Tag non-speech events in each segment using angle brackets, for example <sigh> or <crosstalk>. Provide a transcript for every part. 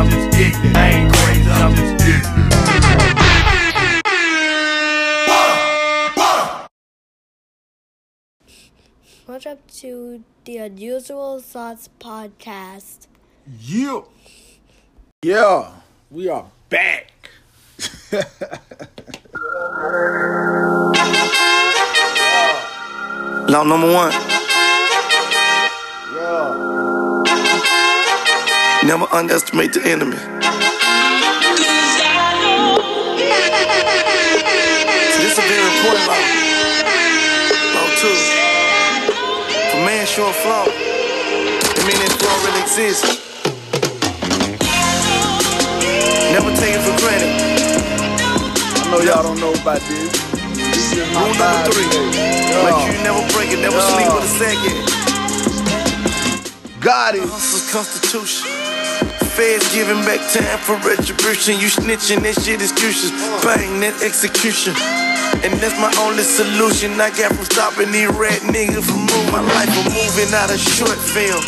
I'm just ignorant. I ain't crazy, I'm just ignorant. Welcome to the Unusual Thoughts podcast. Yeah. Yeah, we are back. <laughs> Law number one. Never underestimate the enemy. <laughs> So this a very important law. Law two. If a man show a flaw, it mean that flaw really exists. Never take it for granted. I know y'all don't know about this. This is my Rule number vibe three. today. Make Yeah. sure you never break it, never Yeah. sleep with a second. Got it. Hustle's constitution. Feds giving back time for retribution. You snitching, that shit excuses. Bang, that execution. And that's my only solution. I got from stopping these rat niggas from moving my life from moving out of short film.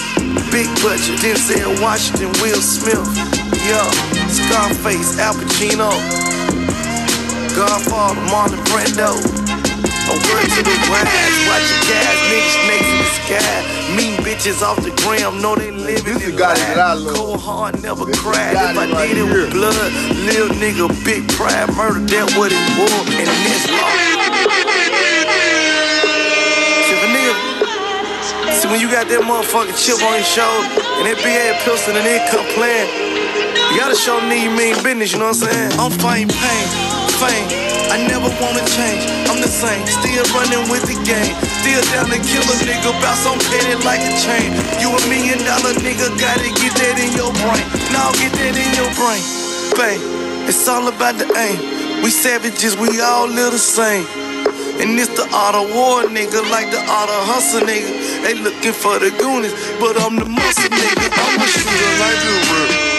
Big budget, Denzel Washington, Will Smith. Yeah, Scarface, Al Pacino. Godfather, Marlon Brando. To the wise, watch your guys, niggas snakes sky. Mean bitches off the gram, know they living This in the guy that I love. Cold hard, never This cried. If I right did it with blood, little nigga, big pride, murder, that what it was, and this law. See when you got that motherfucking chip on your shoulder, and that big ass pistol and it come playing, you gotta show me you mean business, you know what I'm saying? I'm fighting pain, fame. I never wanna change. I'm the same, still running with the game. Still down to kill a nigga, bout some petty like a chain. You a million dollar nigga, gotta get that in your brain. Now get that in your brain. Bang, it's all about the aim. We savages, we all live the same. And it's the art of war, nigga, like the art of hustle, nigga. They looking for the goonies, but I'm the muscle, nigga. I'm a shooter like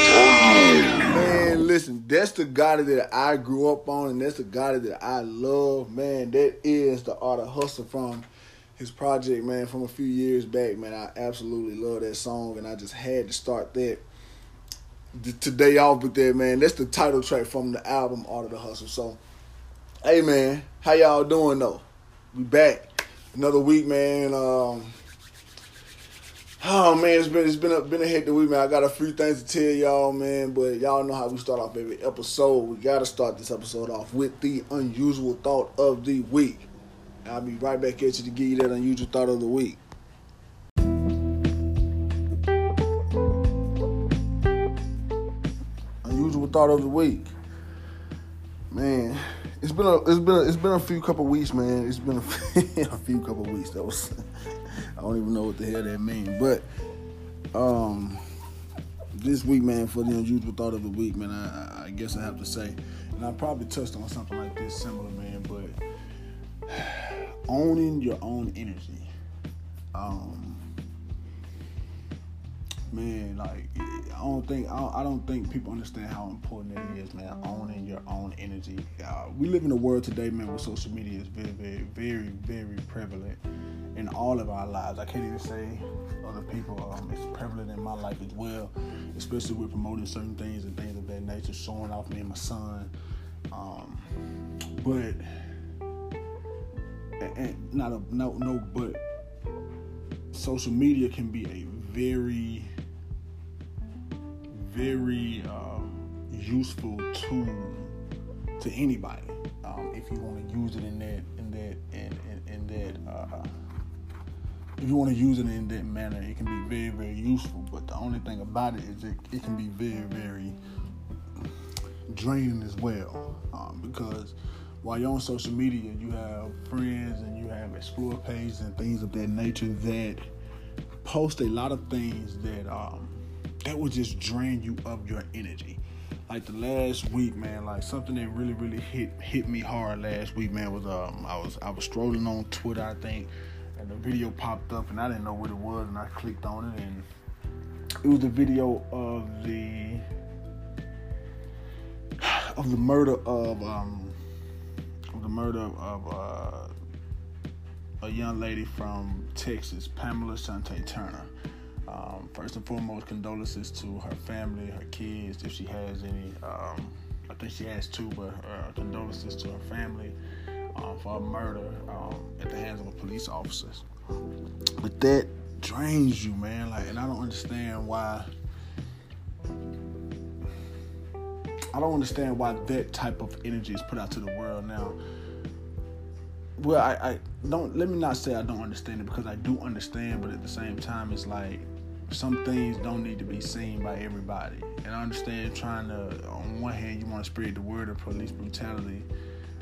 listen, that's the guy that I grew up on, and that's the guy that I love. Man, that is the art of hustle from his project, man, from a few years back. Man, I absolutely love that song, and I just had to start that today off with that, man. That's the title track from the album Art of the Hustle. So, hey, man, how y'all doing though? We back another week, man. Um, Oh man, it's been it's been a been a hectic week, man. I got a few things to tell y'all, man. But y'all know how we start off every episode. We gotta start this episode off with the unusual thought of the week. I'll be right back at you to give you that unusual thought of the week. Unusual thought of the week, man. It's been a it's been a, it's been a few couple weeks, man. It's been a, <laughs> a few couple weeks. That was I don't even know what the hell that means, but um, this week, man, for the unusual thought of the week, man, I, I guess I have to say, and I probably touched on something like this similar, man, but <sighs> owning your own energy, um, man, like I don't think I don't, think people understand how important it is, man. Owning your own energy. Uh, we live in a world today, man, where social media is very, very, very, very prevalent in all of our lives. I can't even say other people. Um, it's prevalent in my life as well, especially with promoting certain things and things of that nature, showing off me and my son. Um, but and not a no no, but social media can be a very very um, useful tool to anybody um, if you want to use it in that in that in, in, in that uh, if you want to use it in that manner it can be very very useful. But the only thing about it is it, it can be very very draining as well um, because while you're on social media you have friends and you have explore pages and things of that nature that post a lot of things that um, that would just drain you of your energy. Like the last week, man, like something that really, really hit hit me hard last week, man, was um I was I was strolling on Twitter, I think, and the video popped up and I didn't know what it was and I clicked on it and it was the video of the of the murder of um of the murder of uh, a young lady from Texas, Pamela Shante Turner. Um, first and foremost, condolences to her family, her kids, if she has any. Um, I think she has two, but uh, condolences to her family um, for a murder um, at the hands of a police officers. But that drains you, man. Like, and I don't understand why. I don't understand why that type of energy is put out to the world now. Well, I, I don't. Let me not say I don't understand it because I do understand, but at the same time, it's like some things don't need to be seen by everybody. And I understand trying to, on one hand, you want to spread the word of police brutality,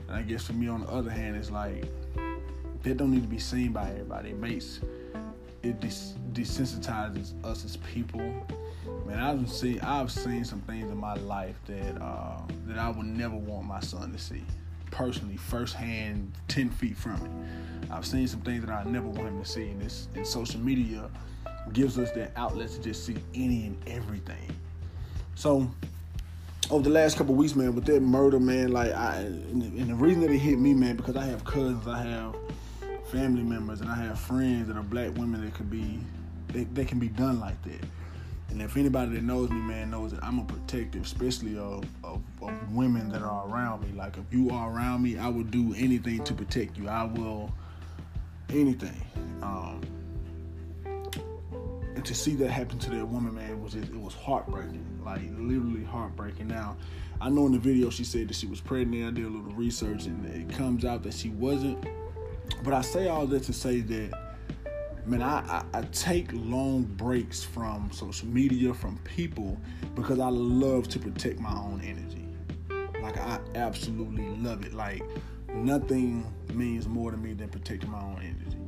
and I guess for me, on the other hand, it's like that don't need to be seen by everybody. It makes it des- desensitizes us as people. Man, I've seen I've seen some things in my life that uh, that I would never want my son to see. Personally, firsthand, ten feet from it. I've seen some things that I never want him to see, and this and social media gives us that outlet to just see any and everything. So over the last couple weeks, man, with that murder, man, like I and the, reason that it hit me, man, because I have cousins, I have family members, and I have friends that are black women that could be they, they can be done like that. And if anybody that knows me, man, knows that I'm a protector, especially of, of, of women that are around me. Like if you are around me, I will do anything to protect you. I will anything. Um, and to see that happen to that woman, man, was just, it was heartbreaking, like literally heartbreaking. Now, I know in the video she said that she was pregnant. I did a little research, and it comes out that she wasn't. But I say all that to say that, man, I, I, I take long breaks from social media, from people, because I love to protect my own energy. Like I absolutely love it. Like nothing means more to me than protecting my own energy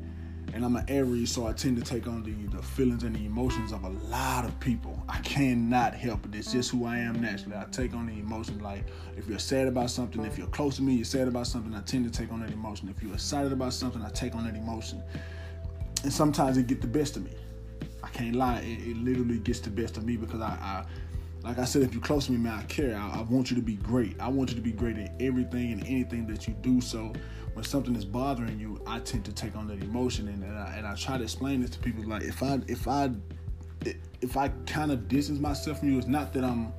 and I'm an Aries, so I tend to take on the, the feelings and the emotions of a lot of people. I cannot help it. It's just who I am naturally. I take on the emotions. Like if you're sad about something, if you're close to me, you're sad about something. I tend to take on that emotion. If you're excited about something, I take on that emotion. And sometimes it get the best of me. I can't lie. It, it literally gets the best of me because I, I like I said, if you're close to me, man, I care. I, I, want you to be great. I want you to be great at everything and anything that you do. So when something is bothering you, I tend to take on that emotion, and, and I, and I try to explain this to people. Like if I if I if I kind of distance myself from you, it's not that I'm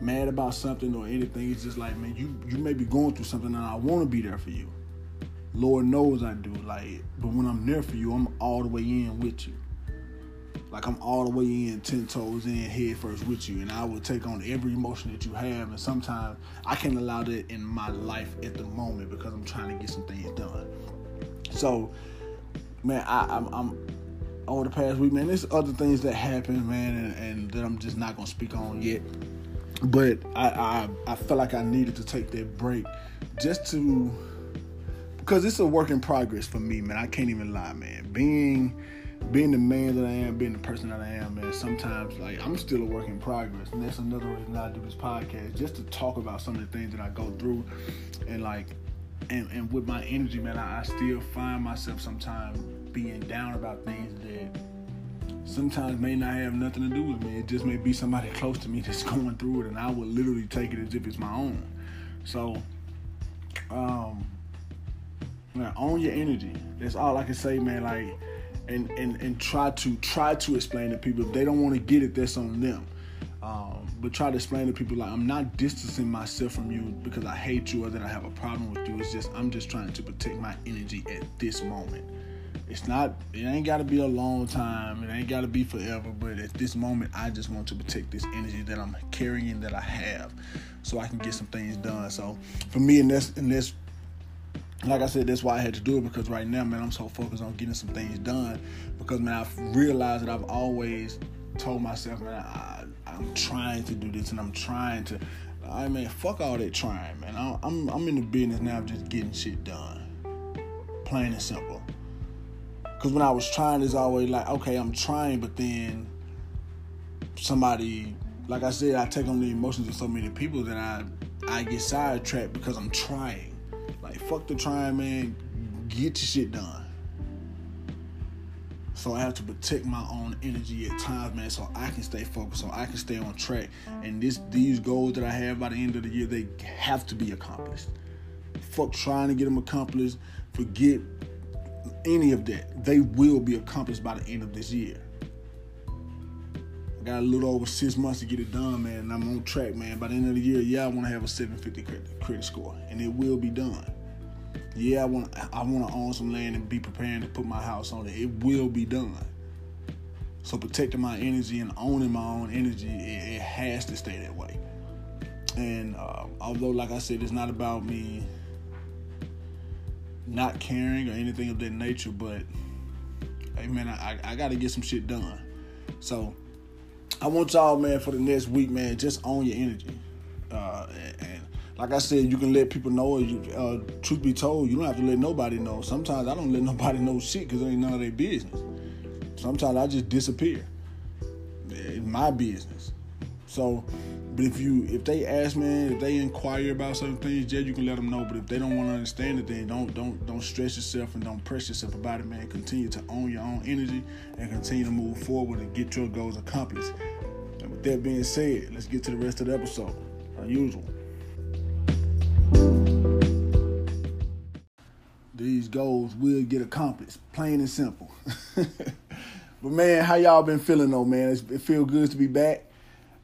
mad about something or anything. It's just like, man, you you may be going through something, and I want to be there for you. Lord knows I do. Like, but when I'm there for you, I'm all the way in with you. Like I'm all the way in, ten toes in, head first with you, and I will take on every emotion that you have. And sometimes I can't allow that in my life at the moment because I'm trying to get some things done. So, man, I, I'm, I'm over the past week, man. There's other things that happen, man, and, and that I'm just not gonna speak on yet. But I, I, I felt like I needed to take that break just to because it's a work in progress for me, man. I can't even lie, man. Being being the man that I am, being the person that I am, man, sometimes like I'm still a work in progress. And that's another reason I do this podcast, just to talk about some of the things that I go through and like and, and with my energy, man, I, I still find myself sometimes being down about things that sometimes may not have nothing to do with me. It just may be somebody <laughs> close to me that's going through it and I will literally take it as if it's my own. So um man, own your energy. That's all I can say, man. Like and, and, and try to try to explain to people. If they don't want to get it that's on them. Um, but try to explain to people like i'm not distancing myself from you because i hate you or that i have a problem with you. It's just i'm just trying to protect my energy at this moment. It's not it ain't got to be a long time. It ain't got to be forever but at this moment i just want to protect this energy that i'm carrying that i have so i can get some things done. So for me and that's and that's like I said, that's why I had to do it because right now, man, I'm so focused on getting some things done. Because man, I've realized that I've always told myself, man, I, am trying to do this and I'm trying to. I mean, fuck all that trying, man. I, I'm I'm in the business now of just getting shit done, plain and simple. Because when I was trying, it's always like, okay, I'm trying, but then somebody, like I said, I take on the emotions of so many people that I I get sidetracked because I'm trying. Like fuck the trying, man. Get your shit done. So I have to protect my own energy at times, man, so I can stay focused, so I can stay on track. And this these goals that I have by the end of the year, they have to be accomplished. Fuck trying to get them accomplished. Forget any of that. They will be accomplished by the end of this year. I got a little over six months to get it done, man, and I'm on track, man. By the end of the year, yeah, I want to have a 750 credit, credit score, and it will be done. Yeah, I want I want to own some land and be preparing to put my house on it. It will be done. So protecting my energy and owning my own energy, it, it has to stay that way. And uh, although, like I said, it's not about me not caring or anything of that nature, but hey, man, I, I got to get some shit done. So I want y'all, man, for the next week, man, just own your energy. Uh, and, like I said, you can let people know. You, uh, truth be told, you don't have to let nobody know. Sometimes I don't let <laughs> nobody know shit because it ain't none of their business. Sometimes I just disappear. It's my business. So, but if you if they ask man, if they inquire about certain things, yeah, you can let them know. But if they don't want to understand it, then don't don't don't stress yourself and don't press yourself about it, man. Continue to own your own energy and continue to move forward and get your goals accomplished. And with that being said, let's get to the rest of the episode. Unusual. These goals will get accomplished, plain and simple. <laughs> but man, how y'all been feeling though, man? It's, it feels good to be back.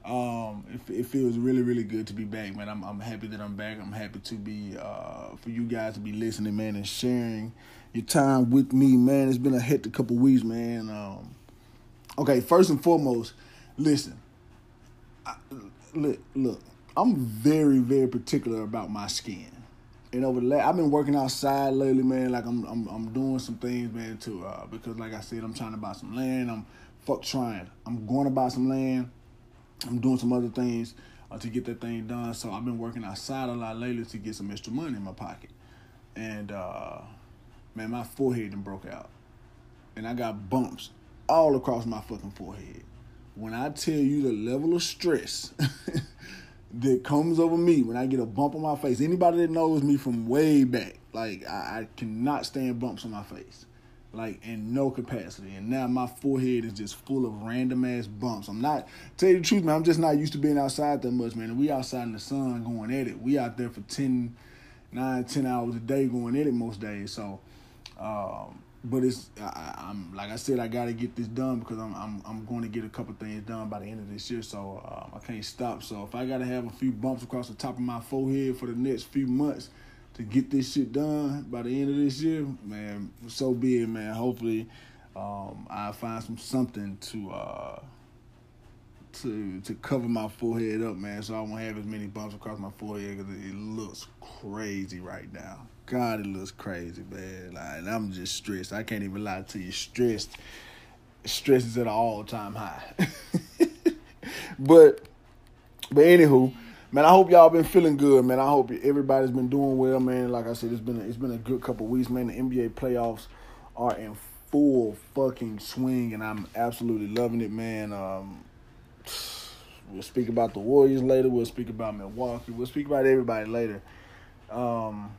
Um, it, it, feels really, really good to be back, man. I'm, I'm happy that I'm back. I'm happy to be uh, for you guys to be listening, man, and sharing your time with me, man. It's been a hectic couple weeks, man. Um, okay, first and foremost, listen. I, look, look. I'm very, very particular about my skin. And over the last, I've been working outside lately, man. Like I'm, I'm, I'm doing some things, man, too. Uh, because, like I said, I'm trying to buy some land. I'm fuck trying. I'm going to buy some land I'm doing some other things uh, to get that thing done. So I've been working outside a lot lately to get some extra money in my pocket. And uh, man, my forehead done broke out, and I got bumps all across my fucking forehead. When I tell you the level of stress <laughs> that comes over me when I get a bump on my face, anybody that knows me from way back, like I, I cannot stand bumps on my face like in no capacity. And now my forehead is just full of random ass bumps. I'm not tell you the truth, man. I'm just not used to being outside that much, man. And we outside in the sun going at it. We out there for 10, 9, 10 hours a day going at it most days. So, um, but it's I, am like I said, I got to get this done because I'm I'm I'm going to get a couple things done by the end of this year. So um, I can't stop. So if I got to have a few bumps across the top of my forehead for the next few months to get this shit done by the end of this year, man, so be it, man. Hopefully, um, I find some something to uh, to to cover my forehead up, man, so I won't have as many bumps across my forehead because it looks crazy right now. God, it looks crazy, man. Like I'm just stressed. I can't even lie to you. Stressed. Stress is at an all time high. <laughs> but but anywho man, I hope y'all been feeling good, man. I hope everybody's been doing well, man. Like I said, it's been a, it's been a good couple weeks, man. The NBA playoffs are in full fucking swing, and I'm absolutely loving it, man. Um, we'll speak about the Warriors later. We'll speak about Milwaukee. We'll speak about everybody later. Um,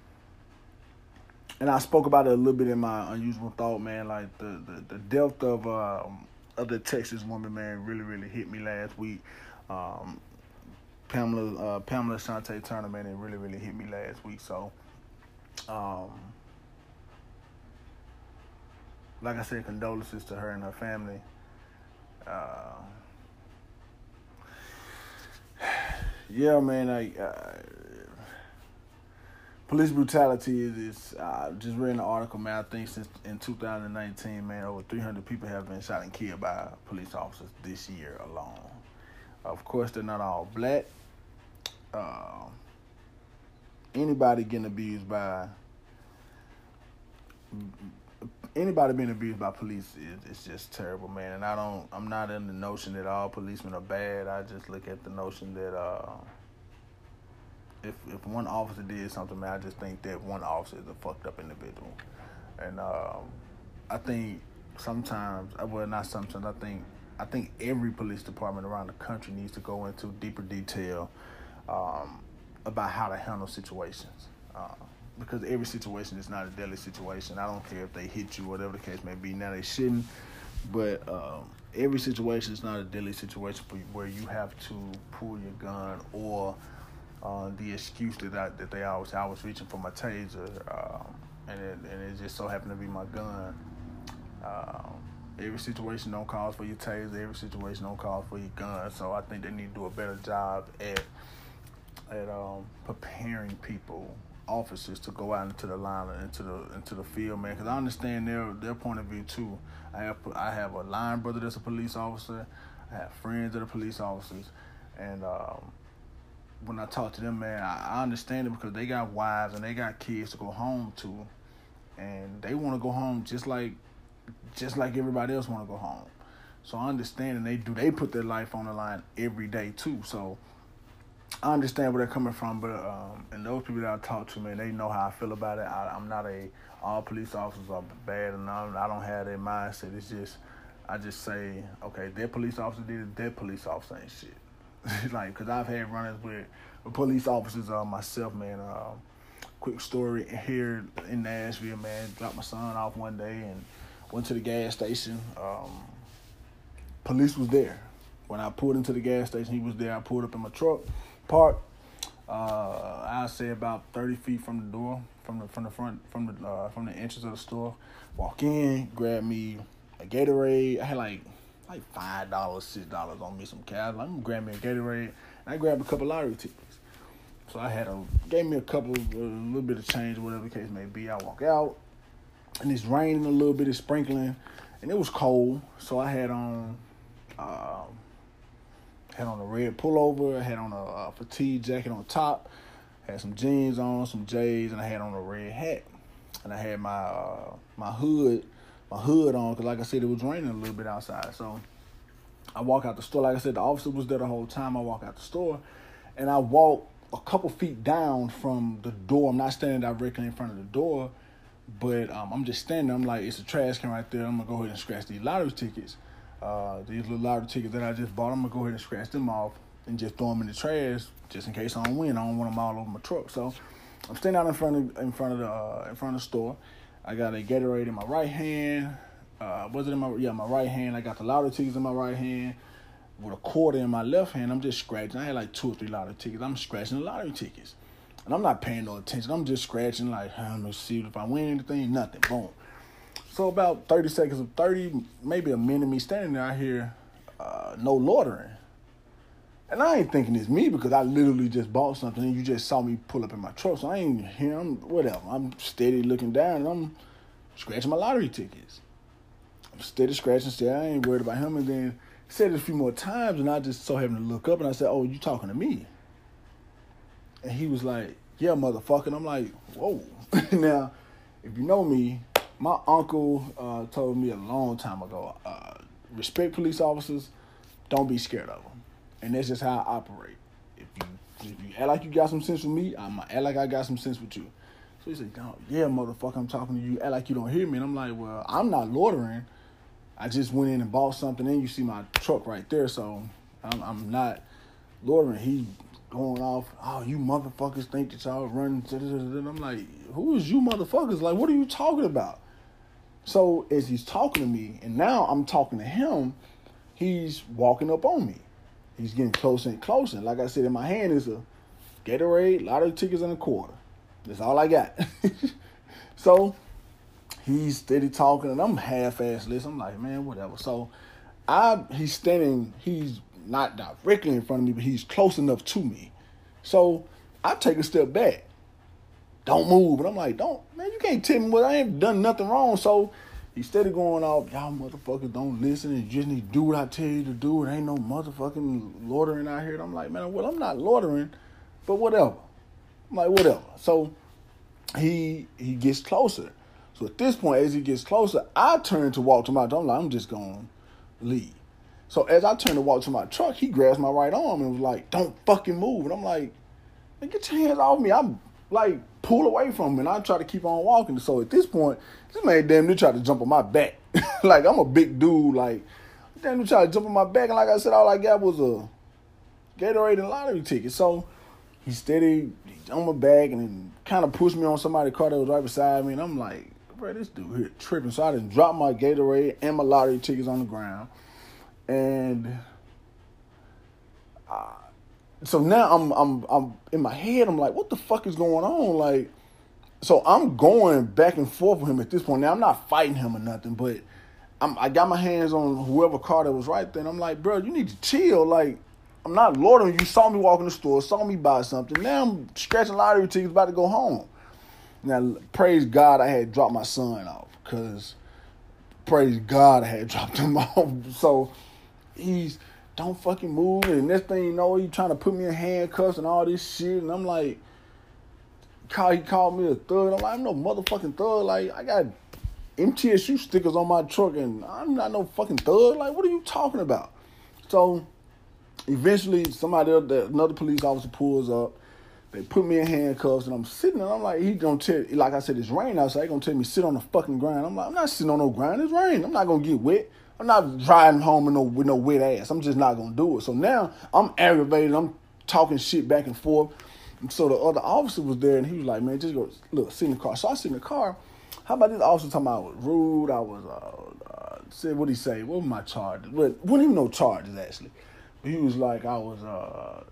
and I spoke about it a little bit in my unusual thought, man. Like the the, the depth of um, of the Texas woman, man, really really hit me last week. Um, Pamela uh, Pamela Shante Turner. It really really hit me last week. So, um, like I said, condolences to her and her family. Uh, yeah, man. Uh, police brutality is. is uh, just read an article, man. I think since in 2019, man, over 300 people have been shot and killed by police officers this year alone. Of course, they're not all black uh, anybody getting abused by anybody being abused by police is just terrible, man. And I don't I'm not in the notion that all policemen are bad. I just look at the notion that uh, if if one officer did something, man, I just think that one officer is a fucked up individual. And um, I think sometimes, well, not sometimes. I think I think every police department around the country needs to go into deeper detail um, about how to handle situations. Uh, because every situation is not a deadly situation. I don't care if they hit you, whatever the case may be. Now they shouldn't, but um, every situation is not a deadly situation where you have to pull your gun or uh, the excuse that I, that they always I was reaching for my taser, um, and it, and it just so happened to be my gun. Um, every situation don't call for your taser. Every situation don't call for your gun. So I think they need to do a better job at at um, preparing people, officers, to go out into the line into the into the field, man. Because I understand their their point of view too. I have I have a line brother that's a police officer. I have friends that are police officers, and um, when I talk to them, man, I, I understand it because they got wives and they got kids to go home to, and they want to go home just like just like everybody else want to go home. So I understand, and they do. They put their life on the line every day too. So I understand where they're coming from, but um, and those people that I talk to, man, they know how I feel about it. I, I'm not a all police officers are bad, and I don't have that mindset. It's just I just say, okay, their police officer did it. Their police officer ain't shit. <laughs> like, cause I've had runners with, with police officers uh, myself, man. Uh, quick story here in Nashville, man. Dropped my son off one day and went to the gas station. Um, police was there. When I pulled into the gas station, he was there. I pulled up in my truck, parked. Uh, I say about thirty feet from the door, from the from the front, from the uh, from the entrance of the store. Walk in, grab me a Gatorade. I had like like five dollars, six dollars on me some cash. I'm gonna grab me a Gatorade. And I grabbed a couple lottery tickets. So I had a gave me a couple, a little bit of change, whatever the case may be. I walk out, and it's raining a little bit, it's sprinkling, and it was cold. So I had on, um, had on a red pullover, had on a, a fatigue jacket on top, had some jeans on, some J's, and I had on a red hat, and I had my uh, my hood, my hood on, cause like I said, it was raining a little bit outside. So I walk out the store. Like I said, the officer was there the whole time. I walk out the store, and I walk a couple feet down from the door. I'm not standing directly in front of the door, but um, I'm just standing. I'm like, it's a trash can right there. I'm gonna go ahead and scratch these lottery tickets. Uh, these little lottery tickets that I just bought. I'm gonna go ahead and scratch them off and just throw them in the trash, just in case I don't win. I don't want them all over my truck. So I'm standing out in front of in front of the uh, in front of the store. I got a Gatorade in my right hand. Uh, was it in my yeah my right hand? I got the lottery tickets in my right hand with a quarter in my left hand, I'm just scratching. I had like two or three lottery tickets. I'm scratching the lottery tickets. And I'm not paying no attention. I'm just scratching like, I'm gonna see if I win anything, nothing. Boom. So about 30 seconds of 30, maybe a minute me standing I hear uh, no loitering. And I ain't thinking it's me because I literally just bought something and you just saw me pull up in my truck. So I ain't here, I'm whatever. I'm steady looking down and I'm scratching my lottery tickets. I'm steady scratching, steady. I ain't worried about him. And then said it a few more times, and I just so happened to look up, and I said, "Oh, you talking to me?" And he was like, "Yeah, motherfucker." And I'm like, "Whoa!" <laughs> now, if you know me, my uncle uh, told me a long time ago, uh, respect police officers, don't be scared of them, and that's just how I operate. If you if you act like you got some sense with me, I'm act like I got some sense with you. So he said, "Yeah, motherfucker, I'm talking to you. Act like you don't hear me." And I'm like, "Well, I'm not loitering." I just went in and bought something, and you see my truck right there. So I'm, I'm not loitering. He going off. Oh, you motherfuckers think that y'all running. I'm like, who is you motherfuckers? Like, what are you talking about? So as he's talking to me, and now I'm talking to him, he's walking up on me. He's getting closer and closer. Like I said, in my hand is a Gatorade, lottery tickets, and a quarter. That's all I got. <laughs> so he's steady talking and I'm half ass listening. I'm like, man, whatever. So I he's standing, he's not directly in front of me, but he's close enough to me. So I take a step back. Don't move. And I'm like, don't, man, you can't tell me what I ain't done nothing wrong. So instead of going off, y'all motherfuckers don't listen and just need to do what I tell you to do. It ain't no motherfucking loitering out here. And I'm like, man, well, I'm not loitering, but whatever. I'm like, whatever. So he he gets closer. So at this point, as he gets closer, I turn to walk to my truck. I'm like, I'm just to leave. So as I turn to walk to my truck, he grabs my right arm and was like, don't fucking move. And I'm like, get your hands off me. I'm like, pull away from him. And I try to keep on walking. So at this point, this man damn near tried to jump on my back. <laughs> like, I'm a big dude. Like, damn near tried to jump on my back. And like I said, all I got was a Gatorade and lottery ticket. So he steady on my back and kind of pushed me on somebody's car that was right beside me. And I'm like, bro, this dude here tripping. So I didn't drop my Gatorade and my lottery tickets on the ground. And uh, so now I'm I'm I'm in my head, I'm like, what the fuck is going on? Like, so I'm going back and forth with him at this point. Now I'm not fighting him or nothing, but I'm, I got my hands on whoever car that was right there. And I'm like, bro, you need to chill. Like, I'm not loitering. You saw me walk in the store, saw me buy something. Now I'm scratching lottery tickets, about to go home. Now, praise God, I had dropped my son off because praise God, I had <laughs> dropped him off. So he's don't fucking move. And next thing you know, he trying to put me in handcuffs and all this shit. And I'm like, call he called me a thug. I'm like, I'm no motherfucking thug. Like I got MTSU stickers on my truck, and I'm not no fucking thug. Like, what are you talking about? So eventually, somebody else, another police officer pulls up. They put me in handcuffs, and I'm sitting there. I'm like, he gonna tell, like I said, it's rain outside. He gonna tell me sit on the fucking ground. I'm like, I'm not sitting on no ground. It's rain. I'm not gonna get wet. I'm not driving home with no with no wet ass. I'm just not gonna do it. So now I'm aggravated. I'm talking shit back and forth. And so the other officer was there, and he was like, "Man, just go look, sit in the car." So I sit in the car. How about this officer talking about I was rude? I was uh, uh said what he say? What were my charges? But wasn't even no charges actually. But he was like I was uh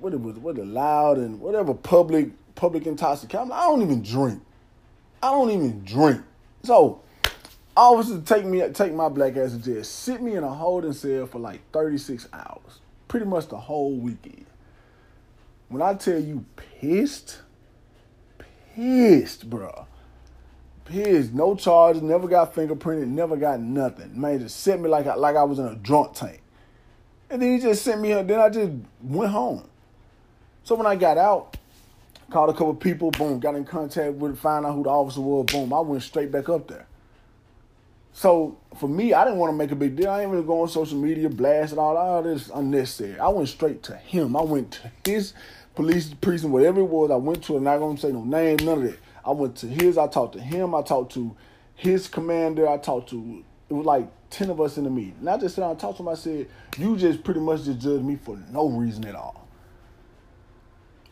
what it was what it loud and whatever public public intoxication. I don't even drink. I don't even drink. So officer take me take my black ass to jail, sit me in a holding cell for like 36 hours, pretty much the whole weekend. When I tell you pissed, pissed, bro. Pissed. No charges, never got fingerprinted, never got nothing. Man, just set me like I, like I was in a drunk tank. And then he just sent me, then I just went home. So when I got out, called a couple people, boom, got in contact with, found out who the officer was, boom, I went straight back up there. So for me, I didn't want to make a big deal. I ain't even go on social media, blast and all, all this unnecessary. I went straight to him. I went to his police precinct, whatever it was. I went to. I'm not gonna say no name, none of that. I went to his. I talked to him. I talked to his commander. I talked to. It was like ten of us in the meeting. And I just down and talked to him. I said, "You just pretty much just judged me for no reason at all."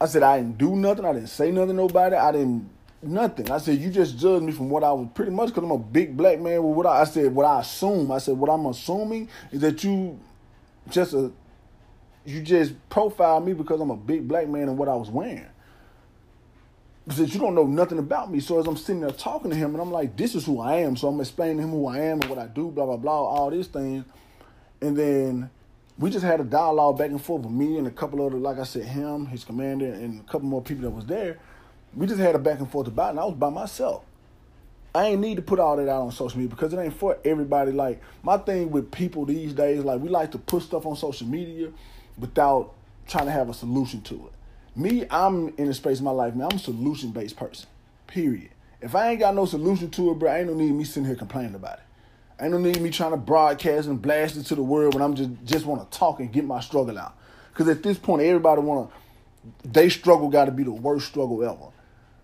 I said I didn't do nothing. I didn't say nothing to nobody. I didn't nothing. I said, you just judged me from what I was pretty much because I'm a big black man. Well, what I, I, said, what I assume, I said, what I'm assuming is that you just a, you just profile me because I'm a big black man and what I was wearing. Because you don't know nothing about me. So as I'm sitting there talking to him, and I'm like, this is who I am. So I'm explaining to him who I am and what I do, blah blah blah, all these things, and then we just had a dialogue back and forth with me and a couple other, like I said, him, his commander, and a couple more people that was there we just had a back and forth about it, and I was by myself. I ain't need to put all that out on social media because it ain't for everybody. Like my thing with people these days, like we like to put stuff on social media without trying to have a solution to it. Me, I'm in a space in my life, man. I'm a solution based person. Period. If I ain't got no solution to it, bro, I ain't no need me sitting here complaining about it. I ain't no need me trying to broadcast and blast it to the world when I'm just just want to talk and get my struggle out. Because at this point, everybody want to. They struggle got to be the worst struggle ever.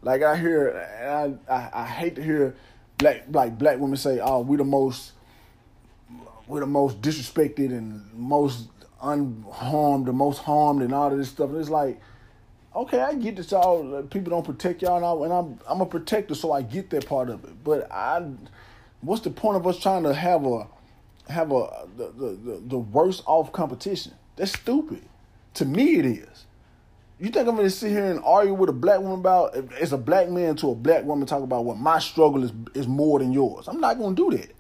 Like I hear, I, I, I hate to hear black like black women say, "Oh, we the most, we're the most disrespected and most unharmed, the most harmed, and all of this stuff." And it's like, okay, I get that y'all people don't protect y'all, and, I, and I'm I'm a protector, so I get that part of it. But I, what's the point of us trying to have a have a the the, the worst off competition? That's stupid. To me, it is. You think I'm gonna sit here and argue with a black woman about it's a black man to a black woman talk about what my struggle is is more than yours? I'm not gonna do that.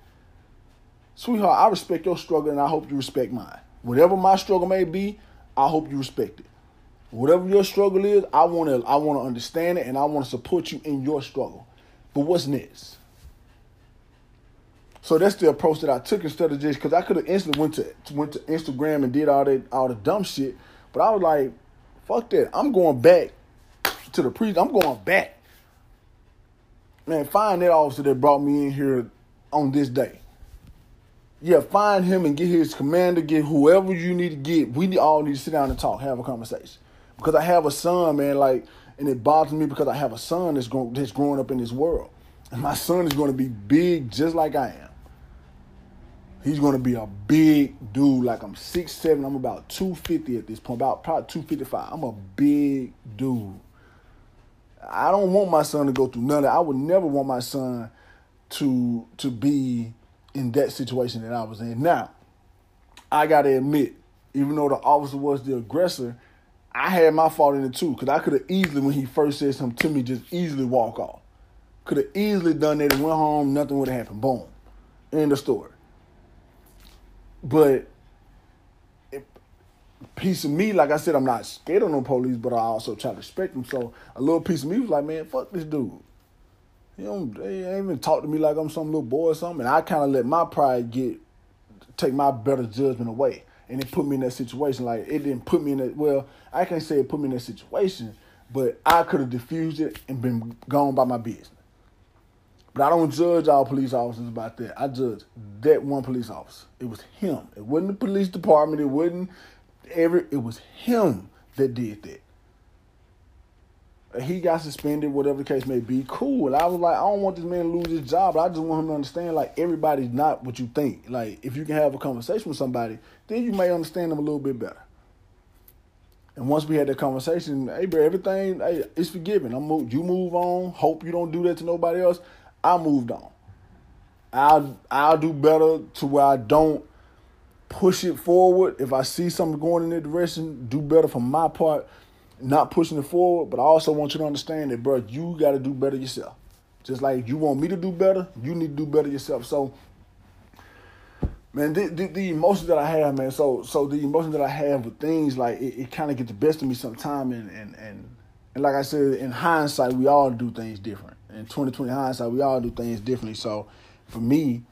Sweetheart, I respect your struggle and I hope you respect mine. Whatever my struggle may be, I hope you respect it. Whatever your struggle is, I wanna I wanna understand it and I wanna support you in your struggle. But what's next? So that's the approach that I took instead of just because I could have instantly went to went to Instagram and did all that all the dumb shit. But I was like, Fuck that. I'm going back to the priest. I'm going back. Man, find that officer that brought me in here on this day. Yeah, find him and get his commander, get whoever you need to get. We all need to sit down and talk, have a conversation. Because I have a son, man, like, and it bothers me because I have a son that's, that's growing up in this world. And my son is going to be big just like I am. He's gonna be a big dude. Like I'm six seven. I'm about two fifty at this point. About probably two fifty five. I'm a big dude. I don't want my son to go through none of that. I would never want my son to to be in that situation that I was in. Now, I gotta admit, even though the officer was the aggressor, I had my fault in it too. Cause I could have easily, when he first said something to me, just easily walk off. Could have easily done that and went home. Nothing would have happened. Boom. End of story. But it, piece of me, like I said, I'm not scared of no police, but I also try to respect them. So a little piece of me was like, man, fuck this dude. He don't they ain't even talk to me like I'm some little boy or something. And I kind of let my pride get take my better judgment away, and it put me in that situation. Like it didn't put me in that. Well, I can't say it put me in that situation, but I could have diffused it and been gone by my business. But I don't judge all police officers about that. I judge that one police officer. It was him. It wasn't the police department. It wasn't every. It was him that did that. He got suspended, whatever the case may be. Cool. I was like, I don't want this man to lose his job. I just want him to understand, like everybody's not what you think. Like if you can have a conversation with somebody, then you may understand them a little bit better. And once we had that conversation, hey, bro, everything hey, it's forgiven. I'm you move on. Hope you don't do that to nobody else. I moved on. I'll I'll do better to where I don't push it forward. If I see something going in that direction, do better from my part, not pushing it forward. But I also want you to understand that, bro, you got to do better yourself. Just like you want me to do better, you need to do better yourself. So, man, the, the, the emotions that I have, man. So, so the emotions that I have with things like it, it kind of get the best of me sometimes, and and and and like I said, in hindsight, we all do things different. In 2020 hindsight, we all do things differently. So, for me,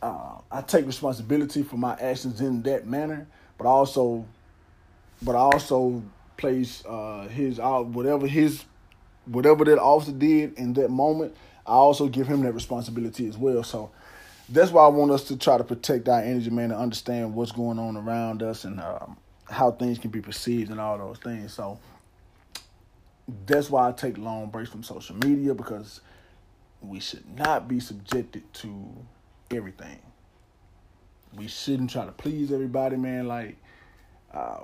uh, I take responsibility for my actions in that manner, but also, but I also place uh, his uh, whatever his whatever that officer did in that moment. I also give him that responsibility as well. So that's why I want us to try to protect our energy, man, and understand what's going on around us and um, how things can be perceived and all those things. So that's why I take long breaks from social media because we should not be subjected to everything. We shouldn't try to please everybody, man. Like, uh,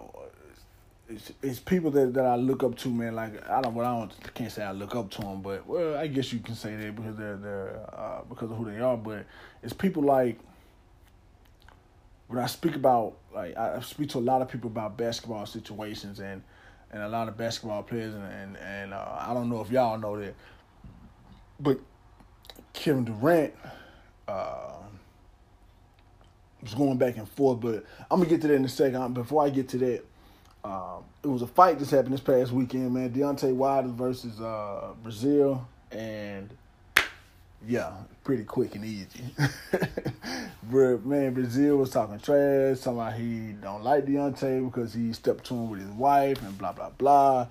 it's, it's people that, that I look up to, man. Like, I don't, well, I don't, can't say I look up to them, but well, I guess you can say that because they're they're uh, because of who they are. But it's people like when I speak about like I speak to a lot of people about basketball situations and and a lot of basketball players and and, and uh, I don't know if y'all know that, but Kevin Durant uh, was going back and forth. But I'm gonna get to that in a second. Before I get to that, um, it was a fight just happened this past weekend, man. Deontay Wilder versus uh, Breazeale, and yeah, pretty quick and easy. <laughs> but man, Breazeale was talking trash, talking he don't like Deontay because he stepped to him with his wife and blah blah blah.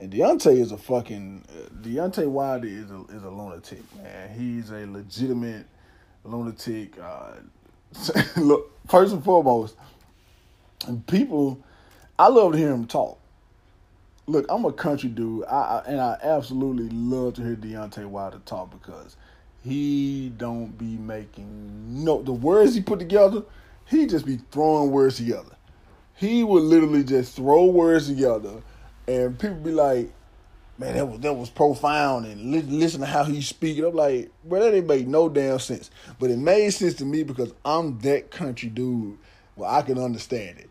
And Deontay is a fucking Deontay Wilder is a is a lunatic, man. He's a legitimate lunatic. Uh, <laughs> look, first and foremost, and people, I love to hear him talk. Look, I'm a country dude, I, I and I absolutely love to hear Deontay Wilder talk because he don't be making no the words he put together. He just be throwing words together. He would literally just throw words together, and people be like, "Man, that was that was profound." And li- listen to how he speaking I'm like, "Bro, that ain't make no damn sense." But it made sense to me because I'm that country dude well I can understand it.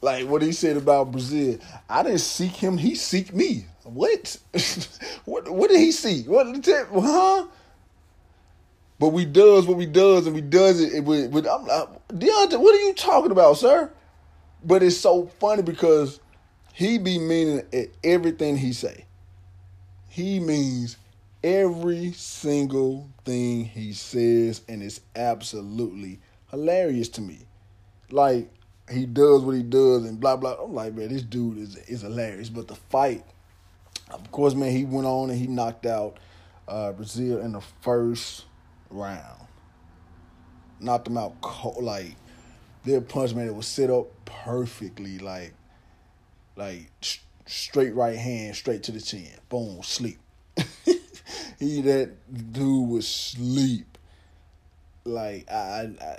Like what he said about Breazeale I didn't seek him; he seek me. What? <laughs> what? What did he seek? What? Huh? But we does what we does, and we does it I'm like, Deontay, what are you talking about, sir? But it's so funny because he be meaning everything he say. He means every single thing he says, and it's absolutely hilarious to me. Like he does what he does, and blah blah. I'm like, man, this dude is is hilarious. But the fight, of course, man, he went on and he knocked out uh, Breazeale in the first round. Knocked him out cold, like their punch man it was set up perfectly, like like sh- straight right hand, straight to the chin, boom, sleep. <laughs> he that dude was sleep. Like I, I,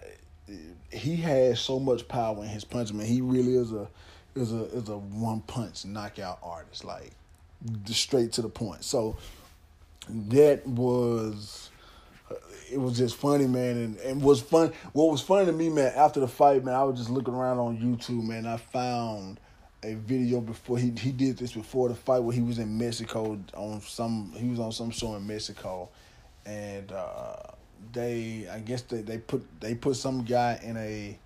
he has so much power in his punch, man. He really is a is a is a one punch knockout artist, like straight to the point. So that was it was just funny, man, and, and was fun. What was funny to me, man, after the fight, man, I was just looking around on YouTube, man. I found a video before he he did this before the fight where he was in Mexico on some he was on some show in Mexico, and uh, they I guess they, they put they put some guy in a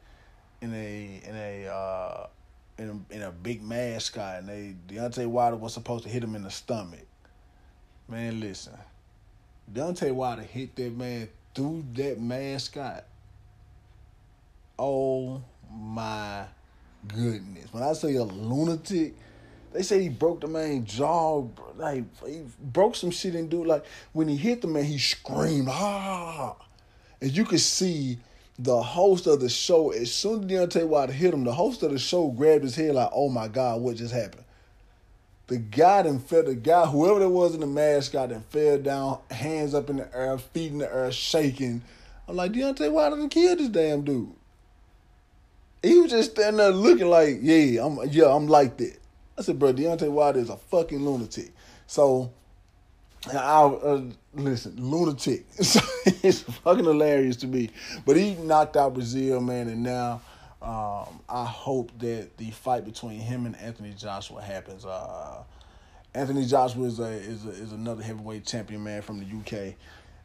in a in a uh in a, in a big mascot and they Deontay Wilder was supposed to hit him in the stomach. Man, listen. Deontay Wilder hit that man through that mascot. Oh my goodness. When I say a lunatic, they say he broke the man jaw, like he broke some shit and dude. Like when he hit the man, he screamed ah, and you could see the host of the show. As soon as Deontay Wilder hit him, the host of the show grabbed his head like, "Oh my god, what just happened?" The guy then fell. The guy, whoever it was in the mask, got then fell down, hands up in the air, feet in the air, shaking. I'm like, Deontay Wilder done killed this damn dude. He was just standing there looking like, yeah, I'm yeah, I'm like that. I said, bro, Deontay Wilder is a fucking lunatic. So, I uh, listen, lunatic. <laughs> it's fucking hilarious to me. But he knocked out Breazeale, man, and now um, I hope that the fight between him and Anthony Joshua happens. Uh, Anthony Joshua is a, is a, is another heavyweight champion, man, from the UK.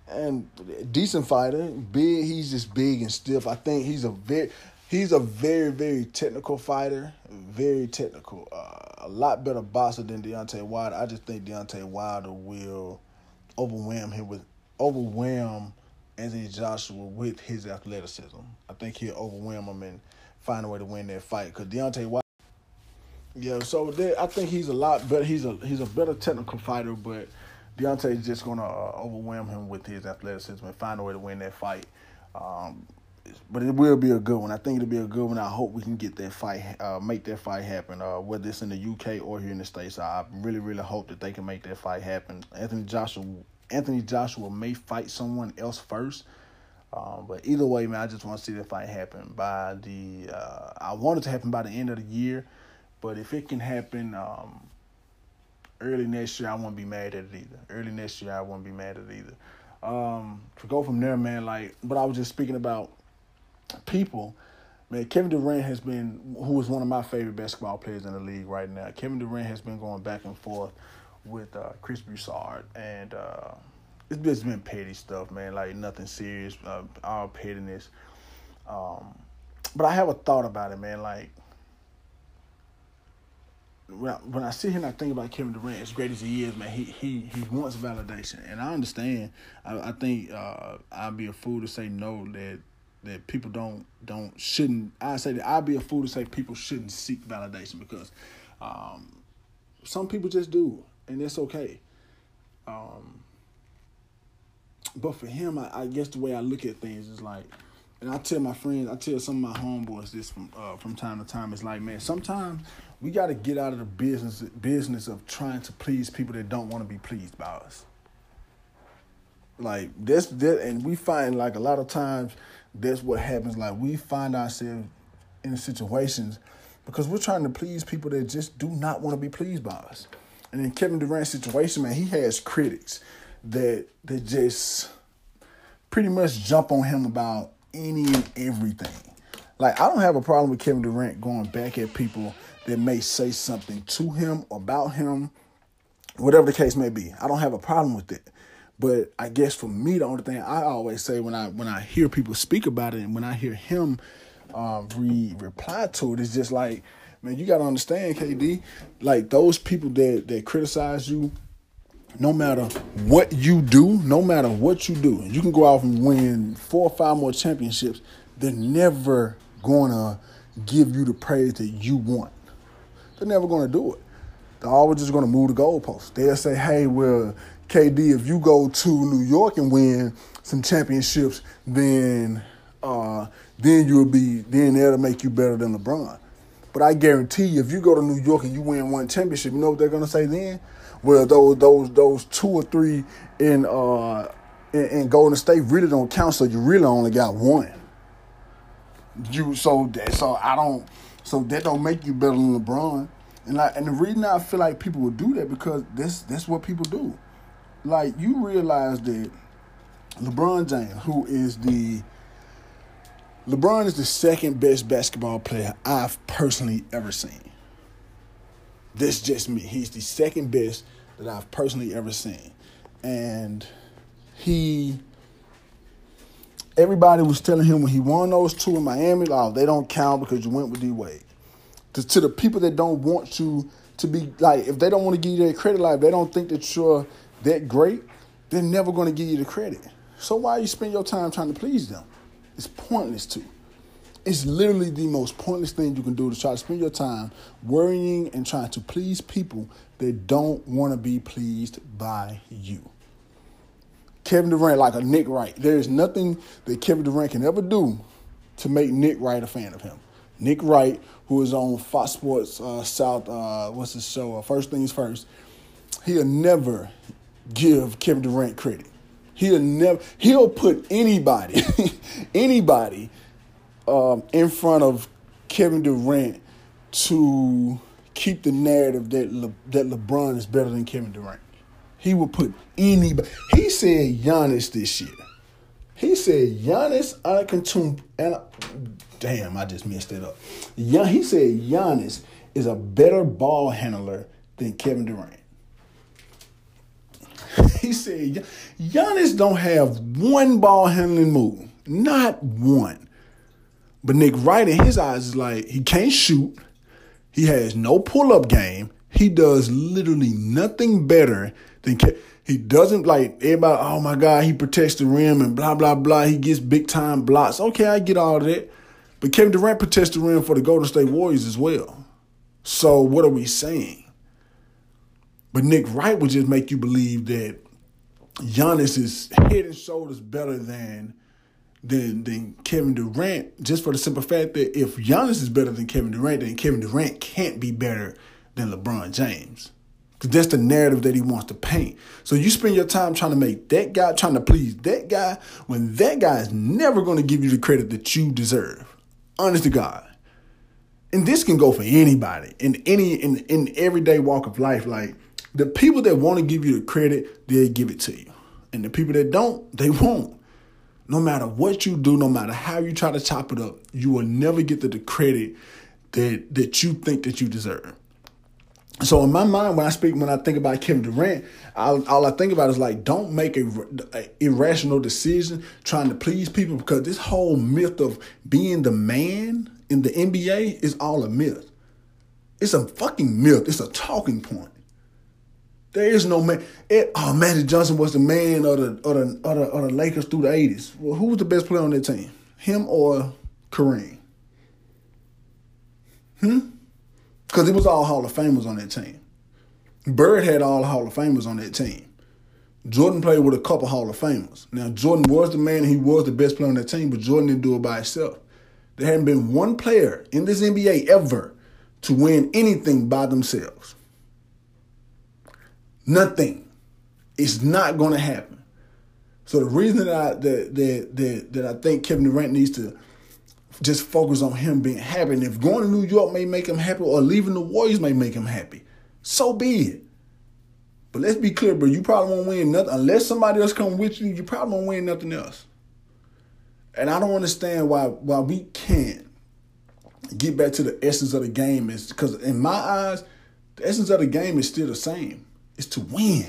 And decent fighter, big. He's just big and stiff. I think he's a very he's a very very technical fighter, very technical. Uh, a lot better boxer than Deontay Wilder. I just think Deontay Wilder will overwhelm him with overwhelm Anthony Joshua with his athleticism. I think he'll overwhelm him and find a way to win that fight. Cause Deontay Wilder, yeah. So I think he's a lot better. He's a he's a better technical fighter, but Deontay's just gonna uh, overwhelm him with his athleticism and find a way to win that fight. Um, but it will be a good one. I think it'll be a good one. I hope we can get that fight, uh, make that fight happen, uh, whether it's in the UK or here in the States. I really, really hope that they can make that fight happen. Anthony Joshua, Anthony Joshua may fight someone else first, um, but either way, man, I just want to see the fight happen by the. Uh, I want it to happen by the end of the year, but if it can happen um, early next year, I won't be mad at it either. Early next year, I won't be mad at it either. Um, to go from there, man, like, but I was just speaking about people, man, Kevin Durant has been, who is one of my favorite basketball players in the league right now. Kevin Durant has been going back and forth with uh, Chris Broussard, and uh, it's just been petty stuff, man. Like nothing serious, uh, all pettiness. Um, but I have a thought about it, man. Like when I, when I sit here and I think about Kevin Durant, as great as he is, man, he he he wants validation, and I understand. I, I think uh, I'd be a fool to say no that that people don't don't shouldn't. I say that I'd be a fool to say people shouldn't seek validation because um, some people just do, and it's okay. Um, but for him, I, I, guess the way I look at things is like, and I tell my friends, I tell some of my homeboys this from uh, from time to time. It's like, man, sometimes we got to get out of the business business of trying to please people that don't want to be pleased by us. Like this, this, and we find like a lot of times that's what happens. Like we find ourselves in situations because we're trying to please people that just do not want to be pleased by us. And in Kevin Durant's situation, man, he has critics that that just pretty much jump on him about any and everything. Like I don't have a problem with Kevin Durant going back at people that may say something to him about him, whatever the case may be. I don't have a problem with it. But I guess for me, the only thing I always say when I when I hear people speak about it and when I hear him um, re reply to it, is just like, man, you gotta understand, KD, like those people that that criticize you, no matter what you do, no matter what you do, you can go out and win four or five more championships. They're never gonna give you the praise that you want. They're never gonna do it. They're always just gonna move the goalposts. They'll say, "Hey, well, KD, if you go to New York and win some championships, then uh, then you'll be then that'll make you better than LeBron. But I guarantee you, if you go to New York and you win one championship, you know what they're gonna say then? Well, those those those two or three in uh in, in Golden State really don't count, so you really only got one. You so that so I don't so that don't make you better than LeBron. And I, and the reason I feel like people would do that because that's that's what people do like you realize that LeBron James, who is the LeBron is the second best basketball player I've personally ever seen. This just me. He's the second best that I've personally ever seen. And he Everybody was telling him when he won those two in Miami, oh, they don't count because you went with D Wade. To, to the people that don't want to to be like, if they don't want to give you that credit, like they don't think that you're that great, they're never going to give you the credit. So why you spend your time trying to please them? It's pointless to. It's literally the most pointless thing you can do to try to spend your time worrying and trying to please people that don't want to be pleased by you. Kevin Durant, like a Nick Wright, there is nothing that Kevin Durant can ever do to make Nick Wright a fan of him. Nick Wright, who is on Fox Sports uh, South, uh, what's his show? Uh, first Things First. He'll never give Kevin Durant credit. He'll never. He'll put anybody, <laughs> anybody, um, in front of Kevin Durant to keep the narrative that Le, that LeBron is better than Kevin Durant. He will put anybody. He said Giannis this year. He said Giannis Antetokounmpo. And damn, I just messed it up. Yeah, he said Giannis is a better ball handler than Kevin Durant. <laughs> He said Giannis don't have one ball handling move, not one. But Nick Wright in his eyes is like he can't shoot. He has no pull up game. He does literally nothing better than he doesn't like everybody. Oh my God, he protects the rim and blah blah blah. He gets big time blocks. Okay, I get all that. But Kevin Durant protects the rim for the Golden State Warriors as well. So what are we saying? But Nick Wright would just make you believe that Giannis is head and shoulders better than than than Kevin Durant, just for the simple fact that if Giannis is better than Kevin Durant, then Kevin Durant can't be better than LeBron James. Because that's the narrative that he wants to paint. So you spend your time trying to make that guy, trying to please that guy, when that guy is never going to give you the credit that you deserve. Honest to God. And this can go for anybody in any in in everyday walk of life. Like the people that want to give you the credit, they'll give it to you. And the people that don't, they won't. No matter what you do, no matter how you try to chop it up, you will never get the, the credit that that you think that you deserve. So in my mind, when I speak, when I think about Kevin Durant, all, all I think about is like, don't make a, a, irrational decision trying to please people because this whole myth of being the man in the NBA is all a myth. It's a fucking myth. It's a talking point. There is no man. It, oh, Magic Johnson was the man of the, of the of the of the Lakers through the eighties. Well, who was the best player on that team? Him or Kareem? Hmm. Because it was all Hall of Famers on that team. Bird had all Hall of Famers on that team. Jordan played with a couple Hall of Famers. Now Jordan was the man; he was the best player on that team, but Jordan didn't do it by himself. There hadn't been one player in this NBA ever to win anything by themselves. Nothing. It's not going to happen. So the reason that I that, that that that I think Kevin Durant needs to just focus on him being happy, and if going to New York may make him happy, or leaving the Warriors may make him happy, so be it. But let's be clear, bro. You probably won't win nothing unless somebody else come with you. You probably won't win nothing else. And I don't understand why why we can't get back to the essence of the game is because in my eyes, the essence of the game is still the same. It's to win.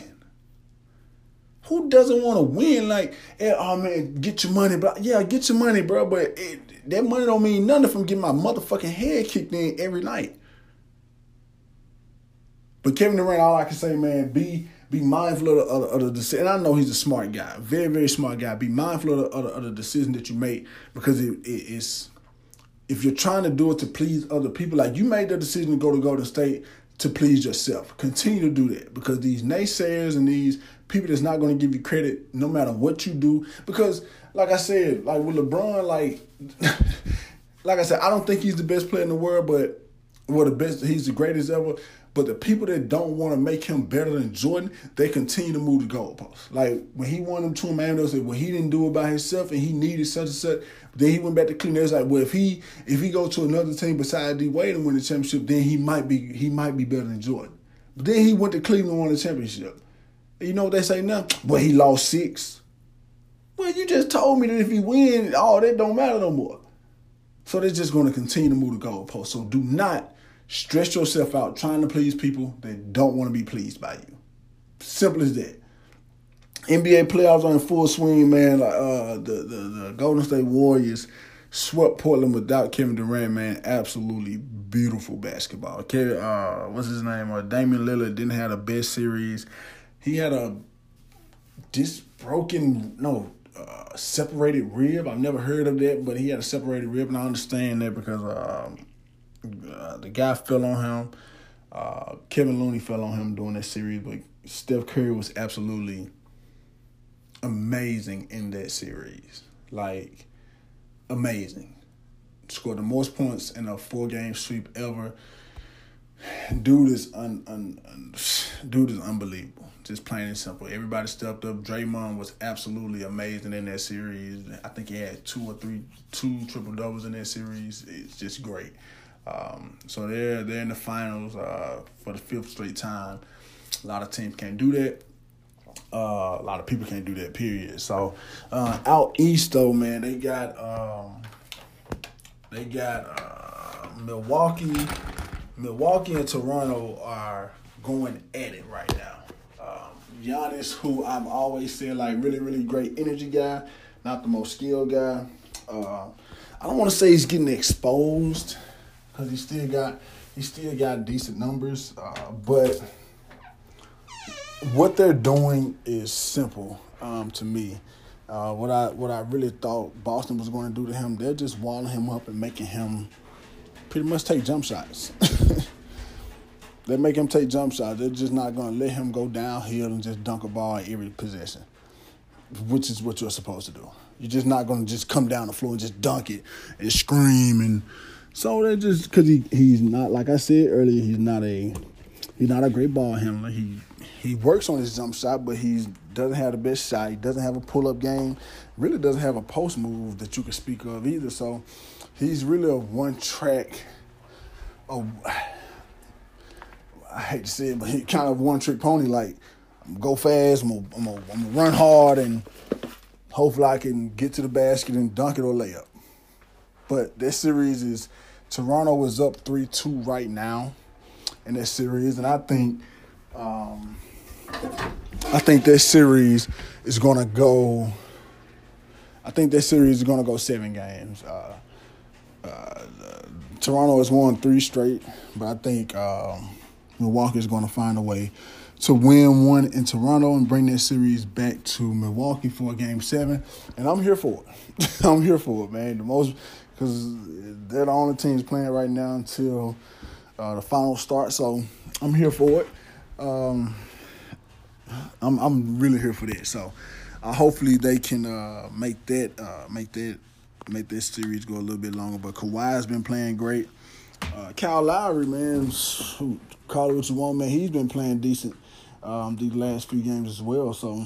Who doesn't want to win? Like, eh, oh man, get your money, bro. Yeah, get your money, bro. But it, that money don't mean nothing from getting my motherfucking head kicked in every night. But Kevin Durant, all I can say, man, be be mindful of the, of the, of the decision. And I know he's a smart guy, very very smart guy. Be mindful of the, of the, of the decision that you make because it, it, it's if you're trying to do it to please other people, like you made the decision to go to Golden State to please yourself. Continue to do that because these naysayers and these people that's not going to give you credit no matter what you do. Because, like I said, like with LeBron, like, <laughs> like I said, I don't think he's the best player in the world, but well, the best, he's the greatest ever. But the people that don't want to make him better than Jordan, they continue to move the goalposts. Like when he won them two man, they said, well, he didn't do it by himself and he needed such and such. Then he went back to Cleveland. It's like, well, if he if he go to another team besides D Wade and win the championship, then he might be he might be better than Jordan. But then he went to Cleveland and won the championship. You know what they say now? Well, he lost six. Well, you just told me that if he win, all that don't matter no more. So they're just going to continue to move the goalposts. So do not stress yourself out trying to please people that don't want to be pleased by you. Simple as that. NBA playoffs are in full swing, man. Like, uh, the, the the Golden State Warriors swept Portland without Kevin Durant, man. Absolutely beautiful basketball. Kevin, uh, what's his name? Uh, Damian Lillard didn't have the best series. He had a this broken no uh, separated rib. I've never heard of that, but he had a separated rib, and I understand that because um, uh, the guy fell on him. Uh, Kevin Looney fell on him during that series, but Steph Curry was absolutely amazing in that series. Like amazing. Scored the most points in a four game sweep ever. Dude is un, un, un, dude is unbelievable. Just plain and simple. Everybody stepped up. Draymond was absolutely amazing in that series. I think he had two or three, two triple doubles in that series. It's just great. Um, so they're they're in the finals uh, for the fifth straight time. A lot of teams can't do that. Uh, a lot of people can't do that. Period. So uh, out east though, man, they got um, they got uh, Milwaukee. Milwaukee and Toronto are going at it right now. Um, Giannis, who I'm always saying like really really great energy guy, not the most skilled guy. Uh, I don't want to say he's getting exposed because he still got he still got decent numbers, uh, but what they're doing is simple um, to me. Uh, what I what I really thought Boston was going to do to him, they're just walling him up and making him pretty much take jump shots. <laughs> they make him take jump shots. They're just not going to let him go downhill and just dunk a ball in every possession, which is what you're supposed to do. You're just not going to just come down the floor and just dunk it and scream and so they just because he he's not like I said earlier, he's not a he's not a great ball handler. He he works on his jump shot, but he doesn't have the best shot. He doesn't have a pull up game. Really doesn't have a post move that you can speak of either. So he's really a one track. Oh, I hate to say it, but he kind of one trick pony. Like go fast, I'm gonna, I'm, gonna, I'm run hard, and hopefully I can get to the basket and dunk it or lay up. But this series is Toronto is up three two right now in this series, and I think um, I think this series is gonna go. I think this series is gonna go seven games. Uh, uh, Toronto has won three straight, but I think um, Milwaukee is going to find a way to win one in Toronto and bring that series back to Milwaukee for game seven. And I'm here for it. <laughs> I'm here for it, man. The most because they're the only teams playing right now until uh, the final start. So I'm here for it. Um, I'm I'm really here for that. So uh, hopefully they can uh, make that uh, make that make this series go a little bit longer. But Kawhi's been playing great. Uh, Kyle Lowry, man, shoot, call it you want, man. He's been playing decent um, these last few games as well. So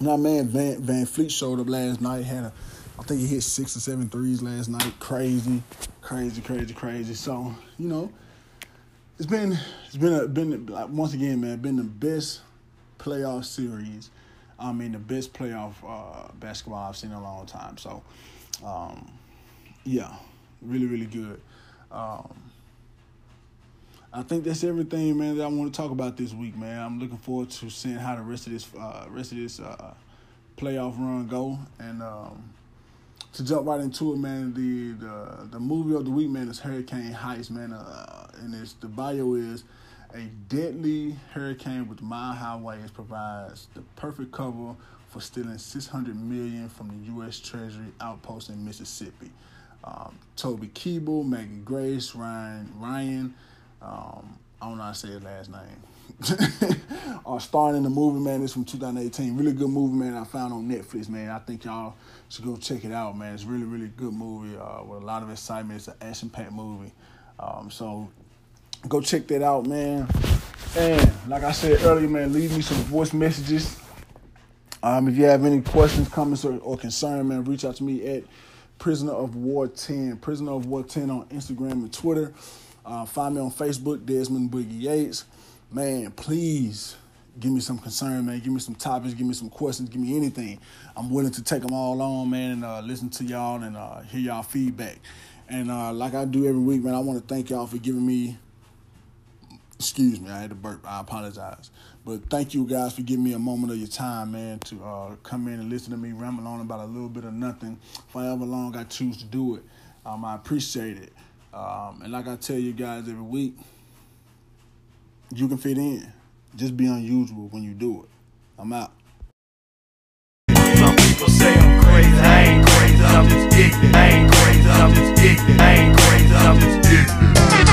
now, man, Van VanVleet showed up last night. Had a I think he hit six or seven threes last night. Crazy, crazy, crazy, crazy. So you know, it's been it's been a, been once again, man, been the best playoff series. I mean, the best playoff uh, basketball I've seen in a long time. So, um, yeah, really, really good. Um, I think that's everything, man, that I want to talk about this week, man. I'm looking forward to seeing how the rest of this uh, rest of this uh, playoff run go, and um, to jump right into it, man, the the the movie of the week, man, is Hurricane Heist, man, uh, and it's the bio is a deadly hurricane with mile high waves provides the perfect cover for stealing 600 million from the U.S. Treasury outpost in Mississippi. Um, Toby Kebbell, Megan Grace, Ryan Ryan, um, I don't know how to say his last name. are <laughs> starring in the movie, man. It's from 2018. Really good movie, man. I found on Netflix, man. I think y'all should go check it out, man. It's really, really good movie uh, with a lot of excitement. It's an action-packed movie. Um, so go check that out, man. And like I said earlier, man, leave me some voice messages. Um, if you have any questions, comments, or, or concern, man, reach out to me at Prisoner of War 10. Prisoner of War 10 on Instagram and Twitter. Uh, find me on Facebook, Desmond Boogie Yates. Man, please give me some concern, man. Give me some topics, give me some questions, give me anything. I'm willing to take them all on, man, and uh, listen to y'all and uh, hear y'all feedback. And uh, like I do every week, man, I want to thank y'all for giving me Excuse me, I had to burp. I apologize. But thank you guys for giving me a moment of your time, man, to uh, come in and listen to me ramble on about a little bit of nothing for however long I choose to do it. Um, I appreciate it. Um, and like I tell you guys every week, you can fit in. Just be unusual when you do it. I'm out. Some people say I'm crazy. I ain't crazy. I'm just. I ain't crazy. I'm just. I ain't crazy. I'm just.